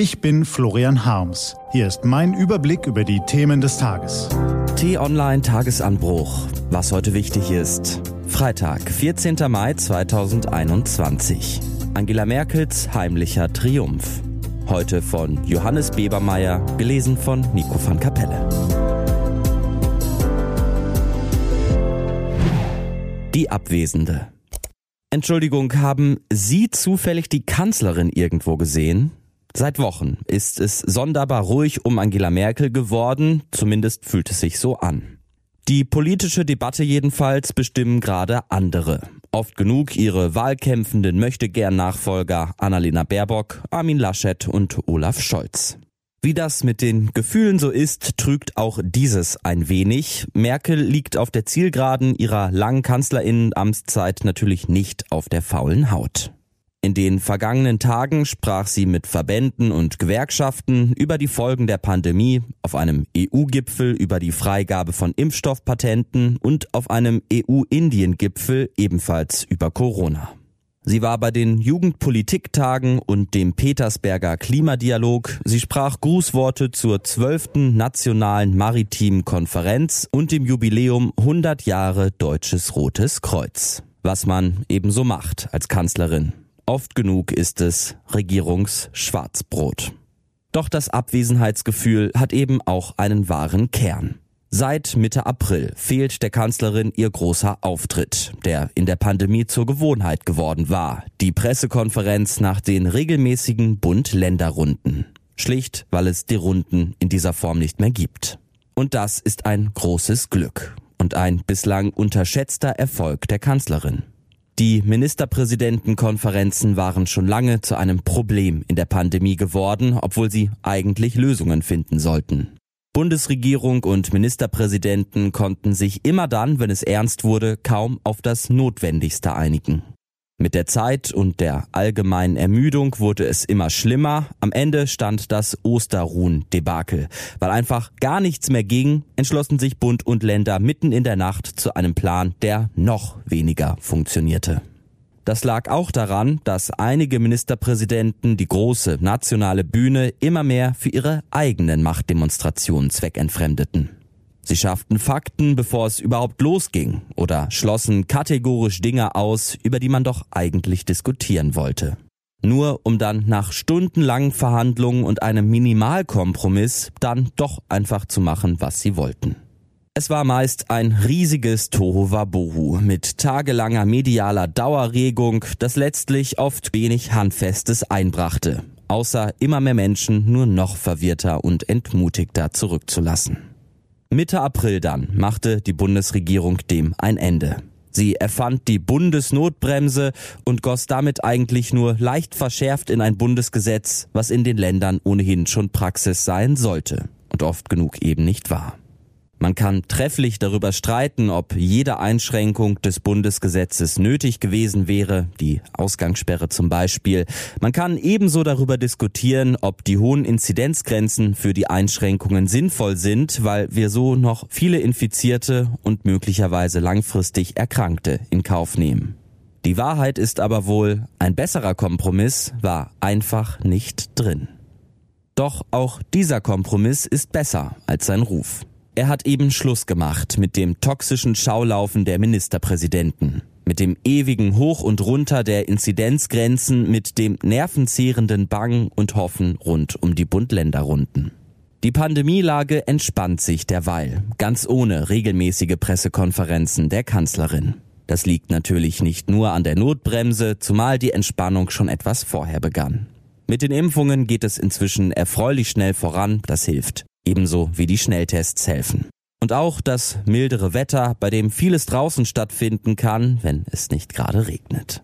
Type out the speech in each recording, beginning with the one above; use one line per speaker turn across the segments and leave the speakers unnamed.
Ich bin Florian Harms. Hier ist mein Überblick über die Themen des Tages.
T-Online Tagesanbruch. Was heute wichtig ist. Freitag, 14. Mai 2021. Angela Merkels heimlicher Triumph. Heute von Johannes Bebermeier, gelesen von Nico van Kapelle. Die Abwesende. Entschuldigung, haben Sie zufällig die Kanzlerin irgendwo gesehen? Seit Wochen ist es sonderbar ruhig um Angela Merkel geworden, zumindest fühlt es sich so an. Die politische Debatte jedenfalls bestimmen gerade andere. Oft genug ihre wahlkämpfenden Möchtegern-Nachfolger Annalena Baerbock, Armin Laschet und Olaf Scholz. Wie das mit den Gefühlen so ist, trügt auch dieses ein wenig. Merkel liegt auf der Zielgeraden ihrer langen Kanzlerinnenamtszeit natürlich nicht auf der faulen Haut. In den vergangenen Tagen sprach sie mit Verbänden und Gewerkschaften über die Folgen der Pandemie, auf einem EU-Gipfel über die Freigabe von Impfstoffpatenten und auf einem EU-Indien-Gipfel ebenfalls über Corona. Sie war bei den Jugendpolitiktagen und dem Petersberger Klimadialog. Sie sprach Grußworte zur zwölften nationalen maritimen Konferenz und dem Jubiläum 100 Jahre Deutsches Rotes Kreuz. Was man ebenso macht als Kanzlerin. Oft genug ist es Regierungsschwarzbrot. Doch das Abwesenheitsgefühl hat eben auch einen wahren Kern. Seit Mitte April fehlt der Kanzlerin ihr großer Auftritt, der in der Pandemie zur Gewohnheit geworden war, die Pressekonferenz nach den regelmäßigen Bund-Länder-Runden. Schlicht, weil es die Runden in dieser Form nicht mehr gibt. Und das ist ein großes Glück und ein bislang unterschätzter Erfolg der Kanzlerin. Die Ministerpräsidentenkonferenzen waren schon lange zu einem Problem in der Pandemie geworden, obwohl sie eigentlich Lösungen finden sollten. Bundesregierung und Ministerpräsidenten konnten sich immer dann, wenn es ernst wurde, kaum auf das Notwendigste einigen. Mit der Zeit und der allgemeinen Ermüdung wurde es immer schlimmer. Am Ende stand das Osterruhen-Debakel. Weil einfach gar nichts mehr ging, entschlossen sich Bund und Länder mitten in der Nacht zu einem Plan, der noch weniger funktionierte. Das lag auch daran, dass einige Ministerpräsidenten die große nationale Bühne immer mehr für ihre eigenen Machtdemonstrationen zweckentfremdeten. Sie schafften Fakten, bevor es überhaupt losging, oder schlossen kategorisch Dinge aus, über die man doch eigentlich diskutieren wollte. Nur um dann nach stundenlangen Verhandlungen und einem Minimalkompromiss dann doch einfach zu machen, was sie wollten. Es war meist ein riesiges Tohuwabohu mit tagelanger medialer Dauerregung, das letztlich oft wenig Handfestes einbrachte, außer immer mehr Menschen nur noch verwirrter und entmutigter zurückzulassen. Mitte April dann machte die Bundesregierung dem ein Ende. Sie erfand die Bundesnotbremse und goss damit eigentlich nur leicht verschärft in ein Bundesgesetz, was in den Ländern ohnehin schon Praxis sein sollte und oft genug eben nicht war. Man kann trefflich darüber streiten, ob jede Einschränkung des Bundesgesetzes nötig gewesen wäre, die Ausgangssperre zum Beispiel. Man kann ebenso darüber diskutieren, ob die hohen Inzidenzgrenzen für die Einschränkungen sinnvoll sind, weil wir so noch viele Infizierte und möglicherweise langfristig Erkrankte in Kauf nehmen. Die Wahrheit ist aber wohl, ein besserer Kompromiss war einfach nicht drin. Doch auch dieser Kompromiss ist besser als sein Ruf. Er hat eben Schluss gemacht mit dem toxischen Schaulaufen der Ministerpräsidenten, mit dem ewigen Hoch und Runter der Inzidenzgrenzen, mit dem nervenzehrenden Bangen und Hoffen rund um die Bund-Länder-Runden. Die Pandemielage entspannt sich derweil, ganz ohne regelmäßige Pressekonferenzen der Kanzlerin. Das liegt natürlich nicht nur an der Notbremse, zumal die Entspannung schon etwas vorher begann. Mit den Impfungen geht es inzwischen erfreulich schnell voran, das hilft ebenso wie die Schnelltests helfen. Und auch das mildere Wetter, bei dem vieles draußen stattfinden kann, wenn es nicht gerade regnet.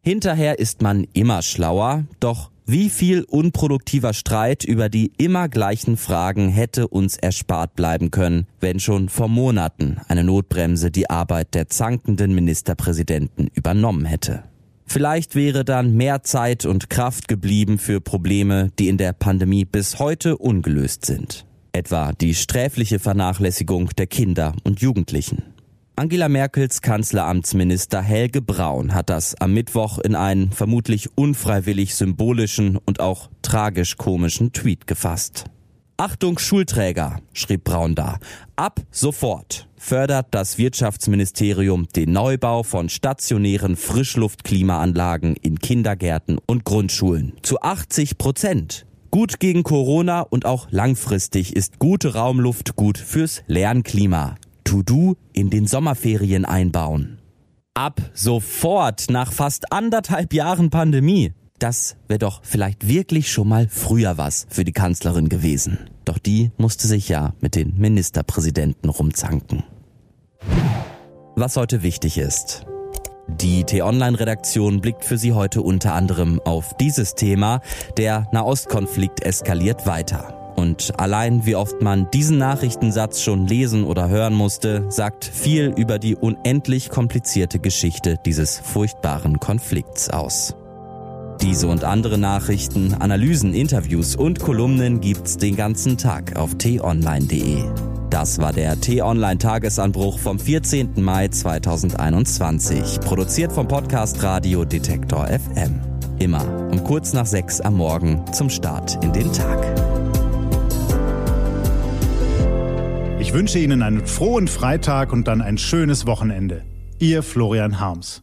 Hinterher ist man immer schlauer, doch wie viel unproduktiver Streit über die immer gleichen Fragen hätte uns erspart bleiben können, wenn schon vor Monaten eine Notbremse die Arbeit der zankenden Ministerpräsidenten übernommen hätte. Vielleicht wäre dann mehr Zeit und Kraft geblieben für Probleme, die in der Pandemie bis heute ungelöst sind etwa die sträfliche Vernachlässigung der Kinder und Jugendlichen. Angela Merkels Kanzleramtsminister Helge Braun hat das am Mittwoch in einen vermutlich unfreiwillig symbolischen und auch tragisch komischen Tweet gefasst. Achtung Schulträger, schrieb Braun da. Ab sofort fördert das Wirtschaftsministerium den Neubau von stationären Frischluftklimaanlagen in Kindergärten und Grundschulen zu 80 Prozent. Gut gegen Corona und auch langfristig ist gute Raumluft gut fürs Lernklima. To-Do in den Sommerferien einbauen. Ab sofort nach fast anderthalb Jahren Pandemie. Das wäre doch vielleicht wirklich schon mal früher was für die Kanzlerin gewesen. Doch die musste sich ja mit den Ministerpräsidenten rumzanken. Was heute wichtig ist. Die T-Online-Redaktion blickt für Sie heute unter anderem auf dieses Thema. Der Nahostkonflikt eskaliert weiter. Und allein wie oft man diesen Nachrichtensatz schon lesen oder hören musste, sagt viel über die unendlich komplizierte Geschichte dieses furchtbaren Konflikts aus. Diese und andere Nachrichten, Analysen, Interviews und Kolumnen gibt's den ganzen Tag auf t-online.de. Das war der T-Online Tagesanbruch vom 14. Mai 2021, produziert vom Podcast Radio Detektor FM. Immer um kurz nach sechs am Morgen zum Start in den Tag.
Ich wünsche Ihnen einen frohen Freitag und dann ein schönes Wochenende. Ihr Florian Harms.